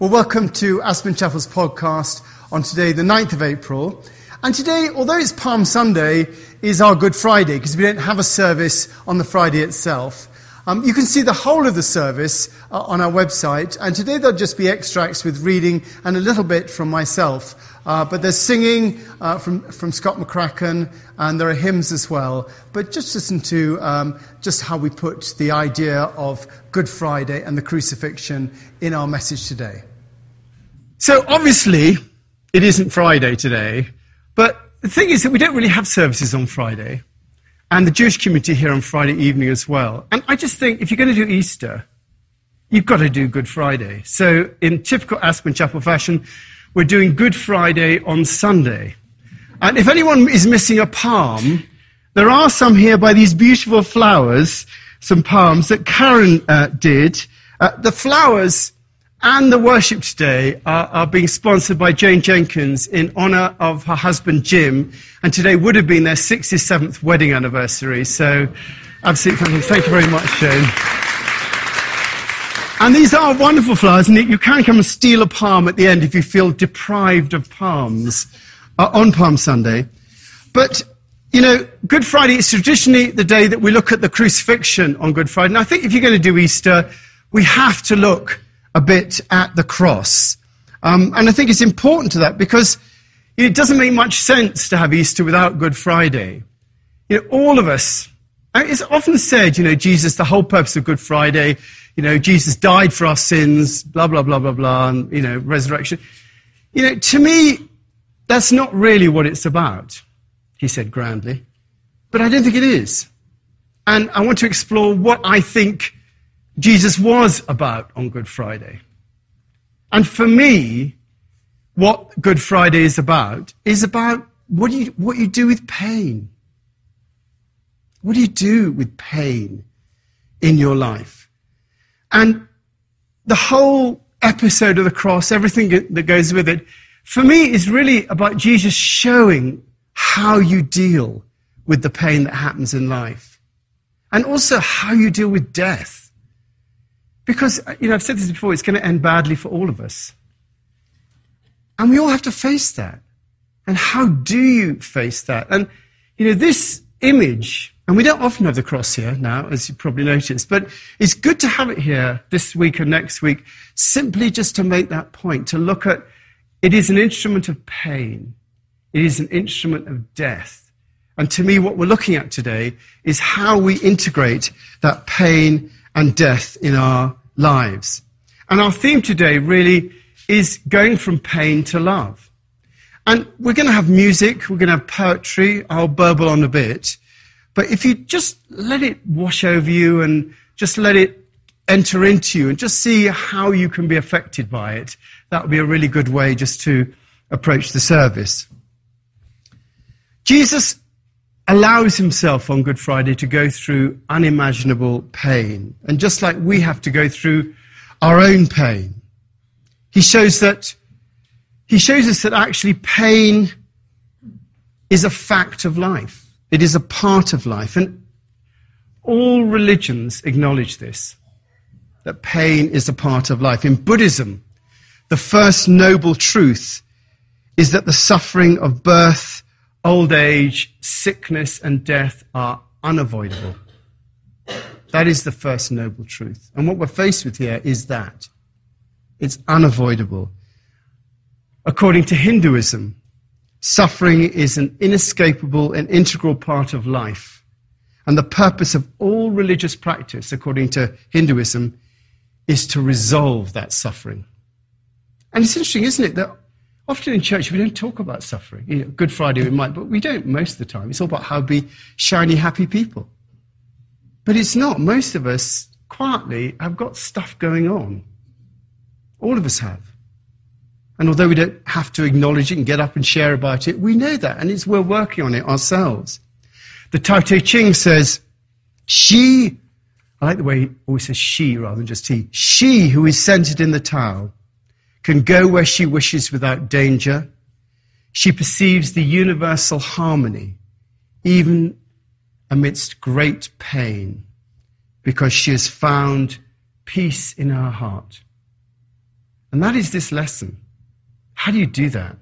Well, welcome to Aspen Chapel's podcast on today, the 9th of April. And today, although it's Palm Sunday, is our Good Friday because we don't have a service on the Friday itself. Um, you can see the whole of the service uh, on our website, and today there'll just be extracts with reading and a little bit from myself. Uh, but there's singing uh, from, from Scott McCracken, and there are hymns as well. But just listen to um, just how we put the idea of Good Friday and the crucifixion in our message today. So, obviously, it isn't Friday today, but the thing is that we don't really have services on Friday, and the Jewish community here on Friday evening as well. And I just think if you're going to do Easter, you've got to do Good Friday. So, in typical Aspen Chapel fashion, we're doing Good Friday on Sunday. And if anyone is missing a palm, there are some here by these beautiful flowers, some palms that Karen uh, did. Uh, the flowers and the worship today are, are, being sponsored by Jane Jenkins in honor of her husband Jim. And today would have been their 67th wedding anniversary. So, absolutely, thank you very much, Jane. And these are wonderful flowers, and you can come and steal a palm at the end if you feel deprived of palms uh, on Palm Sunday. But, you know, Good Friday is traditionally the day that we look at the crucifixion on Good Friday. And I think if you're going to do Easter, we have to look a bit at the cross. Um, and I think it's important to that because it doesn't make much sense to have Easter without Good Friday. You know, all of us, it's often said, you know, Jesus, the whole purpose of Good Friday you know, Jesus died for our sins, blah, blah, blah, blah, blah, and, you know, resurrection. You know, to me, that's not really what it's about, he said grandly. But I don't think it is. And I want to explore what I think Jesus was about on Good Friday. And for me, what Good Friday is about is about what you, what you do with pain. What do you do with pain in your life? And the whole episode of the cross, everything that goes with it, for me is really about Jesus showing how you deal with the pain that happens in life. And also how you deal with death. Because, uh, you know, I've said this before, it's going to end badly for all of us. And we all have to face that. And how do you face that? And, you know, this image and we don't often have the cross here now, as you probably noticed, but it's good to have it here this week and next week, simply just to make that point, to look at it is an instrument of pain, it is an instrument of death. And to me, what we're looking at today is how we integrate that pain and death in our lives. And our theme today really is going from pain to love. And we're going to have music, we're going to have poetry, I'll burble on a bit. But if you just let it wash over you and just let it enter into you and just see how you can be affected by it, that would be a really good way just to approach the service. Jesus allows himself on Good Friday to go through unimaginable pain. And just like we have to go through our own pain, he shows that he shows us that actually pain is a fact of life. It is a part of life. And all religions acknowledge this that pain is a part of life. In Buddhism, the first noble truth is that the suffering of birth, old age, sickness, and death are unavoidable. That is the first noble truth. And what we're faced with here is that it's unavoidable. According to Hinduism, Suffering is an inescapable and integral part of life. And the purpose of all religious practice, according to Hinduism, is to resolve that suffering. And it's interesting, isn't it, that often in church we don't talk about suffering. You know, Good Friday we might, but we don't most of the time. It's all about how be shiny, happy people. But it's not. Most of us, quietly, have got stuff going on. All of us have. And although we don't have to acknowledge it and get up and share about it, we know that, and it's, we're working on it ourselves. The Tao Te Ching says, She, I like the way he always says she rather than just he, she who is centered in the Tao can go where she wishes without danger. She perceives the universal harmony, even amidst great pain, because she has found peace in her heart. And that is this lesson. How do you do that?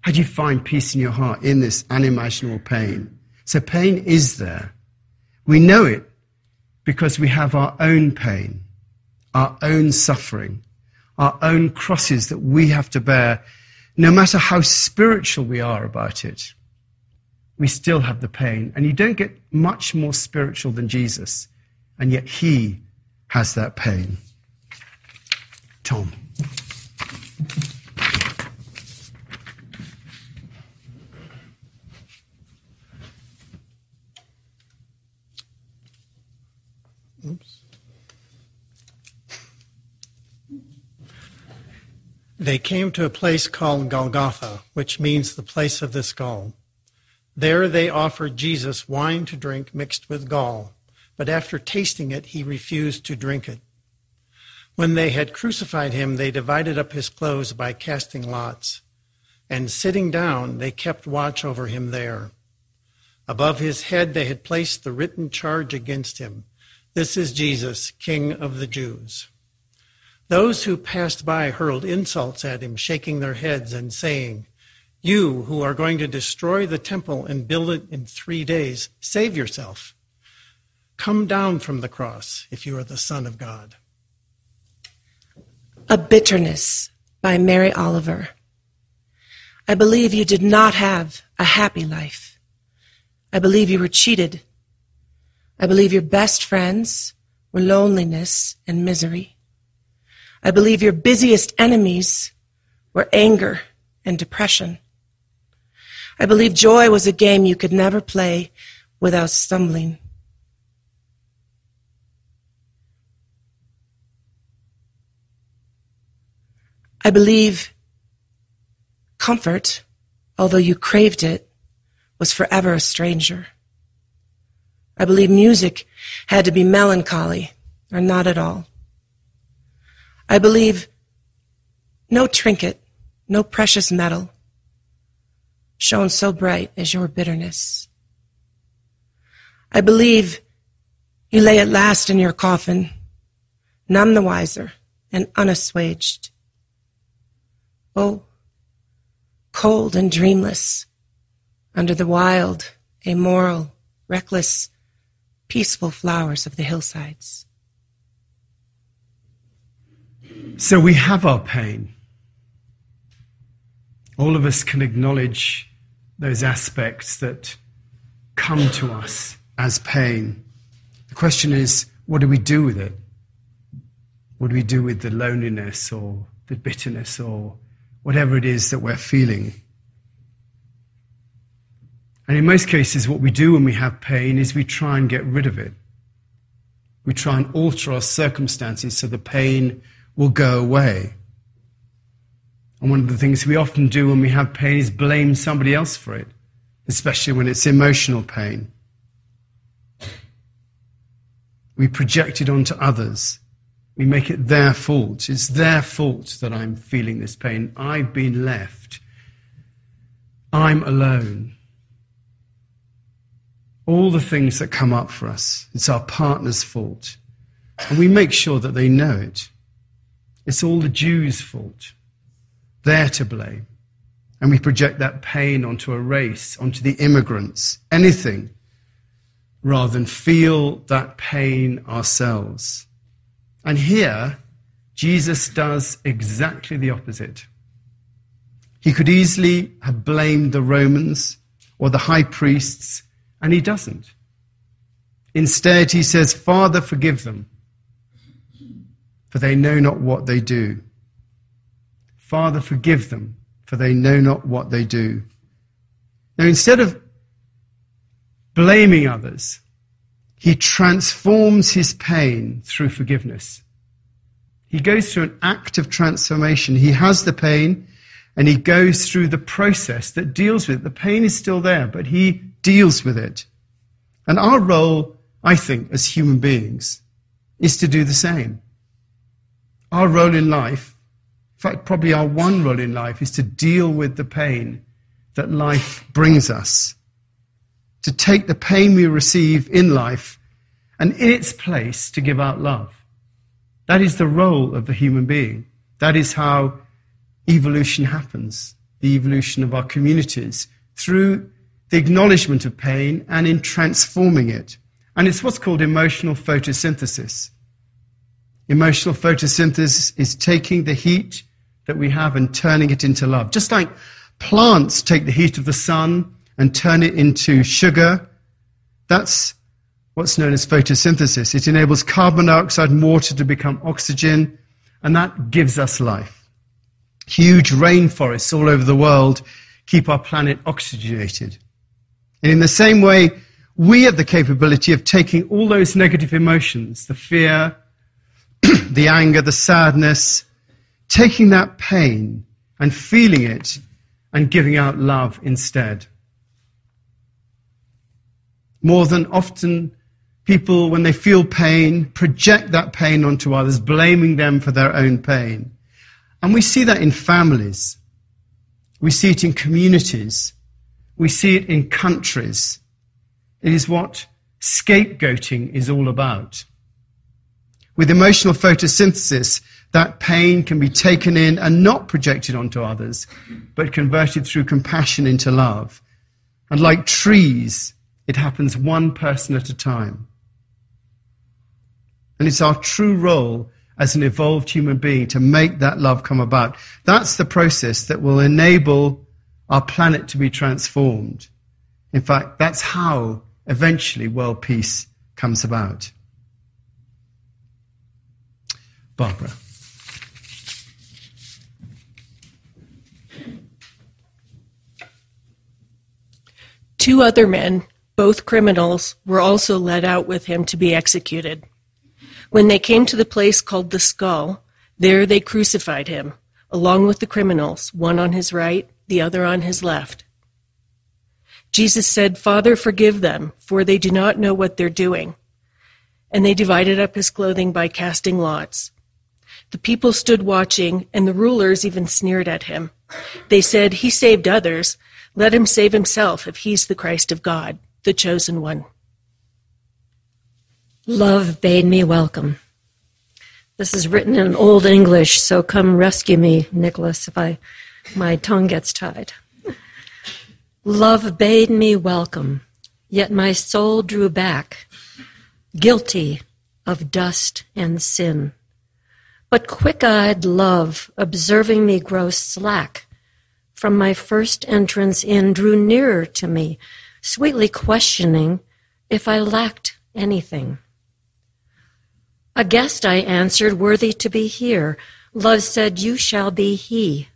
How do you find peace in your heart in this unimaginable pain? So pain is there. We know it because we have our own pain, our own suffering, our own crosses that we have to bear, no matter how spiritual we are about it. We still have the pain. And you don't get much more spiritual than Jesus, and yet he has that pain. Tom. They came to a place called Golgotha, which means the place of the skull. There they offered Jesus wine to drink mixed with gall, but after tasting it, he refused to drink it. When they had crucified him, they divided up his clothes by casting lots, and sitting down, they kept watch over him there. Above his head, they had placed the written charge against him This is Jesus, King of the Jews. Those who passed by hurled insults at him, shaking their heads and saying, You who are going to destroy the temple and build it in three days, save yourself. Come down from the cross if you are the Son of God. A Bitterness by Mary Oliver. I believe you did not have a happy life. I believe you were cheated. I believe your best friends were loneliness and misery. I believe your busiest enemies were anger and depression. I believe joy was a game you could never play without stumbling. I believe comfort, although you craved it, was forever a stranger. I believe music had to be melancholy or not at all. I believe no trinket, no precious metal shone so bright as your bitterness. I believe you lay at last in your coffin, none the wiser and unassuaged. Oh, cold and dreamless, under the wild, amoral, reckless, peaceful flowers of the hillsides. So we have our pain. All of us can acknowledge those aspects that come to us as pain. The question is, what do we do with it? What do we do with the loneliness or the bitterness or whatever it is that we're feeling? And in most cases, what we do when we have pain is we try and get rid of it. We try and alter our circumstances so the pain will go away. And one of the things we often do when we have pain is blame somebody else for it, especially when it's emotional pain. We project it onto others. We make it their fault. It's their fault that I'm feeling this pain. I've been left. I'm alone. All the things that come up for us, it's our partner's fault. And we make sure that they know it. It's all the Jews' fault. They're to blame. And we project that pain onto a race, onto the immigrants, anything, rather than feel that pain ourselves. And here, Jesus does exactly the opposite. He could easily have blamed the Romans or the high priests, and he doesn't. Instead, he says, Father, forgive them for they know not what they do. Father, forgive them, for they know not what they do. Now, instead of blaming others, he transforms his pain through forgiveness. He goes through an act of transformation. He has the pain and he goes through the process that deals with it. The pain is still there, but he deals with it. And our role, I think, as human beings, is to do the same our role in life, in fact, probably our one role in life, is to deal with the pain that life brings us. To take the pain we receive in life and in its place to give out love. That is the role of the human being. That is how evolution happens, the evolution of our communities, through the acknowledgement of pain and in transforming it. And it's what's called emotional photosynthesis. Emotional photosynthesis is taking the heat that we have and turning it into love. Just like plants take the heat of the sun and turn it into sugar, that's what's known as photosynthesis. It enables carbon dioxide and water to become oxygen, and that gives us life. Huge rainforests all over the world keep our planet oxygenated. And in the same way, we have the capability of taking all those negative emotions, the fear, the anger, the sadness, taking that pain and feeling it and giving out love instead. More than often, people, when they feel pain, project that pain onto others, blaming them for their own pain. And we see that in families. We see it in communities. We see it in countries. It is what scapegoating is all about. With emotional photosynthesis, that pain can be taken in and not projected onto others, but converted through compassion into love. And like trees, it happens one person at a time. And it's our true role as an evolved human being to make that love come about. That's the process that will enable our planet to be transformed. In fact, that's how eventually world peace comes about. Barbara. Two other men, both criminals, were also led out with him to be executed. When they came to the place called the skull, there they crucified him, along with the criminals, one on his right, the other on his left. Jesus said, Father, forgive them, for they do not know what they're doing. And they divided up his clothing by casting lots. The people stood watching, and the rulers even sneered at him. They said, He saved others. Let him save himself if he's the Christ of God, the chosen one. Love bade me welcome. This is written in Old English, so come rescue me, Nicholas, if I my tongue gets tied. Love bade me welcome, yet my soul drew back, guilty of dust and sin. But quick eyed love, observing me grow slack, from my first entrance in drew nearer to me, sweetly questioning if I lacked anything. A guest, I answered, worthy to be here. Love said, You shall be he.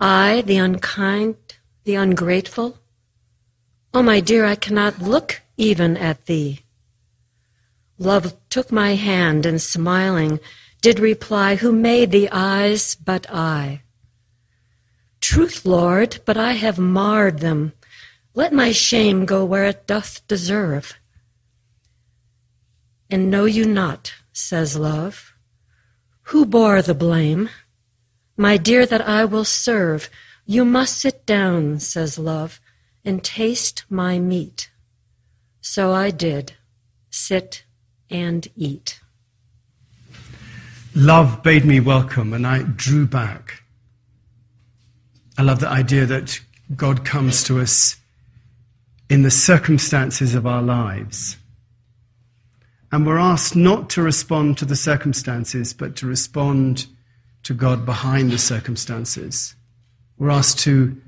I, the unkind, the ungrateful? Oh, my dear, I cannot look even at thee. Love took my hand and smiling did reply, Who made the eyes but I? Truth, Lord, but I have marred them. Let my shame go where it doth deserve. And know you not, says love, who bore the blame? My dear, that I will serve. You must sit down, says love, and taste my meat. So I did, sit and eat. Love bade me welcome, and I drew back. I love the idea that God comes to us in the circumstances of our lives and we're asked not to respond to the circumstances, but to respond to God behind the circumstances. We're asked to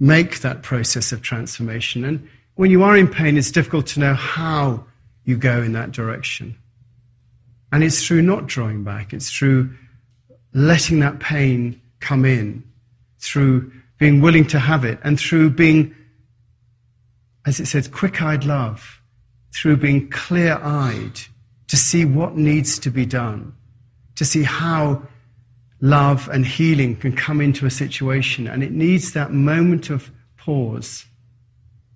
make that process of transformation. And when you are in pain, it's difficult to know how you go in that direction. And it's through not drawing back, it's through letting that pain come in, through being willing to have it, and through being, as it says, quick eyed love through being clear eyed to see what needs to be done, to see how love and healing can come into a situation. And it needs that moment of pause,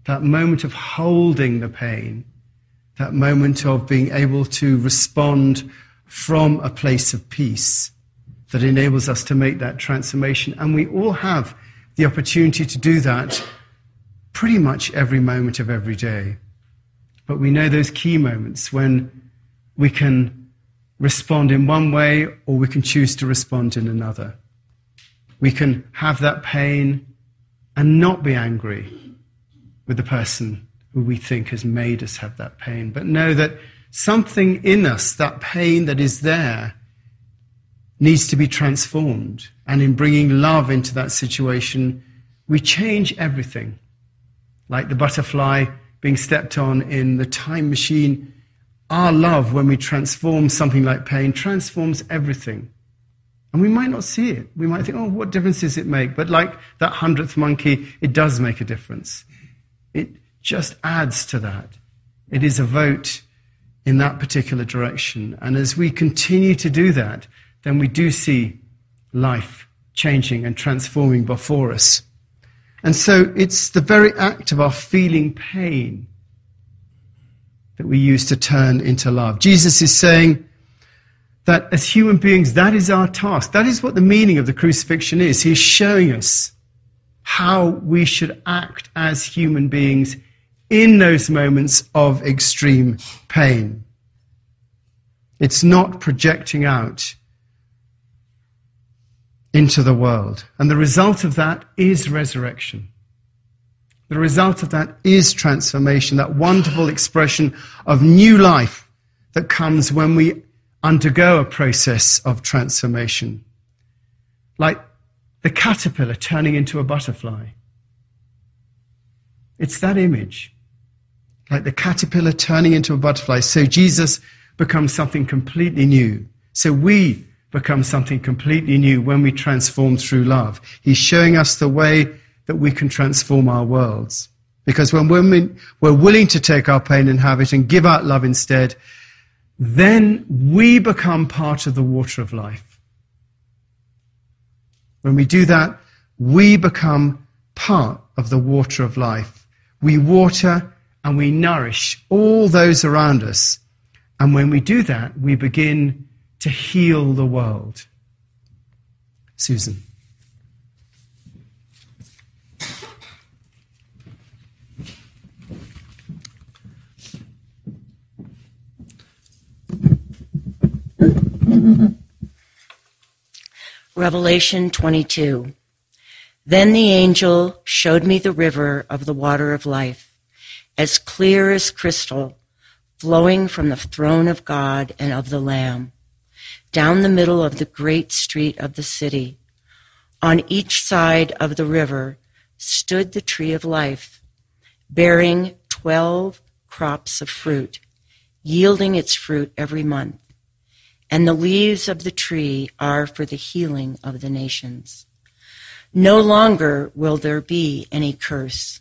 that moment of holding the pain, that moment of being able to respond from a place of peace that enables us to make that transformation. And we all have the opportunity to do that pretty much every moment of every day. But we know those key moments when we can respond in one way or we can choose to respond in another. We can have that pain and not be angry with the person who we think has made us have that pain, but know that something in us, that pain that is there, needs to be transformed. And in bringing love into that situation, we change everything. Like the butterfly being stepped on in the time machine, our love, when we transform something like pain, transforms everything. And we might not see it. We might think, oh, what difference does it make? But like that hundredth monkey, it does make a difference. It just adds to that. It is a vote in that particular direction. And as we continue to do that, then we do see life changing and transforming before us. And so it's the very act of our feeling pain that we use to turn into love. Jesus is saying that as human beings, that is our task. That is what the meaning of the crucifixion is. He's showing us how we should act as human beings in those moments of extreme pain. It's not projecting out into the world. And the result of that is resurrection. The result of that is transformation, that wonderful expression of new life that comes when we undergo a process of transformation. Like the caterpillar turning into a butterfly. It's that image. Like the caterpillar turning into a butterfly. So Jesus becomes something completely new. So we become something completely new when we transform through love. He's showing us the way that we can transform our worlds. Because when we're, willing to take our pain and have it and give out love instead, then we become part of the water of life. When we do that, we become part of the water of life. We water and we nourish all those around us. And when we do that, we begin to heal the world. Susan. Revelation 22. Then the angel showed me the river of the water of life, as clear as crystal, flowing from the throne of God and of the Lamb down the middle of the great street of the city. On each side of the river stood the tree of life, bearing twelve crops of fruit, yielding its fruit every month. And the leaves of the tree are for the healing of the nations. No longer will there be any curse.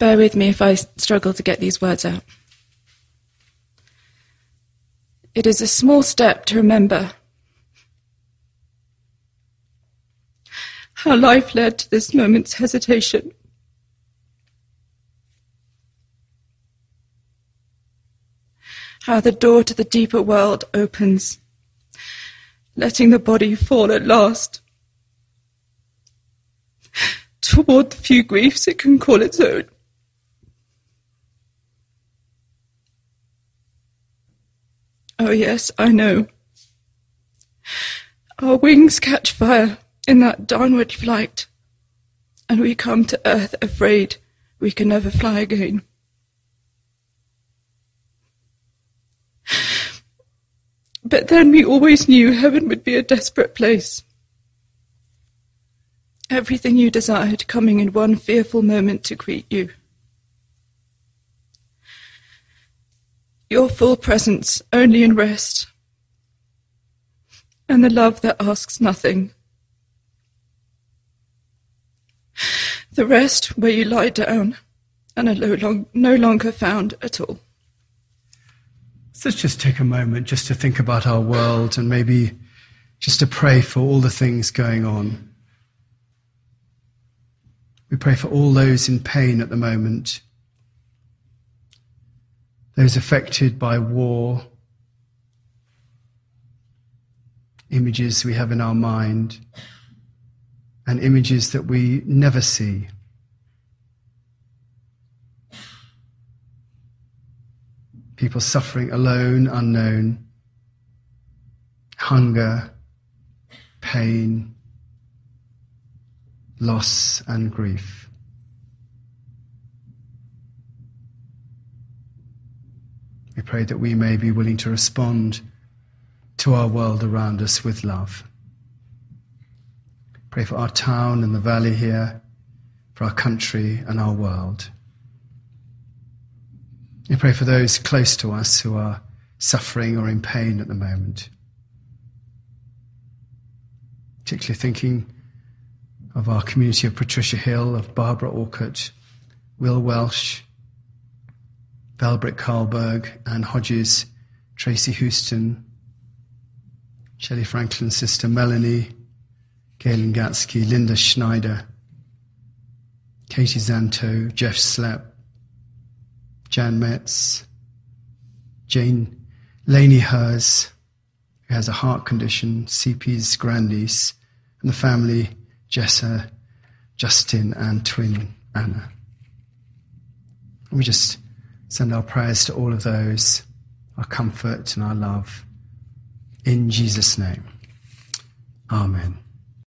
Bear with me if I struggle to get these words out. It is a small step to remember how life led to this moment's hesitation. How the door to the deeper world opens, letting the body fall at last toward the few griefs it can call its own. Oh, yes, I know. Our wings catch fire in that downward flight, and we come to earth afraid we can never fly again. But then we always knew heaven would be a desperate place. Everything you desired coming in one fearful moment to greet you. Your full presence only in rest, and the love that asks nothing. The rest where you lie down and are no, long, no longer found at all. So let's just take a moment just to think about our world and maybe just to pray for all the things going on. We pray for all those in pain at the moment, those affected by war, images we have in our mind, and images that we never see. People suffering alone, unknown, hunger, pain, loss, and grief. We pray that we may be willing to respond to our world around us with love. Pray for our town and the valley here, for our country and our world. We pray for those close to us who are suffering or in pain at the moment. Particularly thinking of our community of Patricia Hill, of Barbara Orcutt, Will Welsh, Velbrick Carlberg, Anne Hodges, Tracy Houston, Shelley Franklin's sister Melanie, Galen Gatsky, Linda Schneider, Katie Zanto, Jeff Slepp, Jan Metz, Jane Laney Hers, who has a heart condition, CP's grandniece, and the family Jessa, Justin, and twin Anna. we just send our prayers to all of those, our comfort and our love. In Jesus' name. Amen.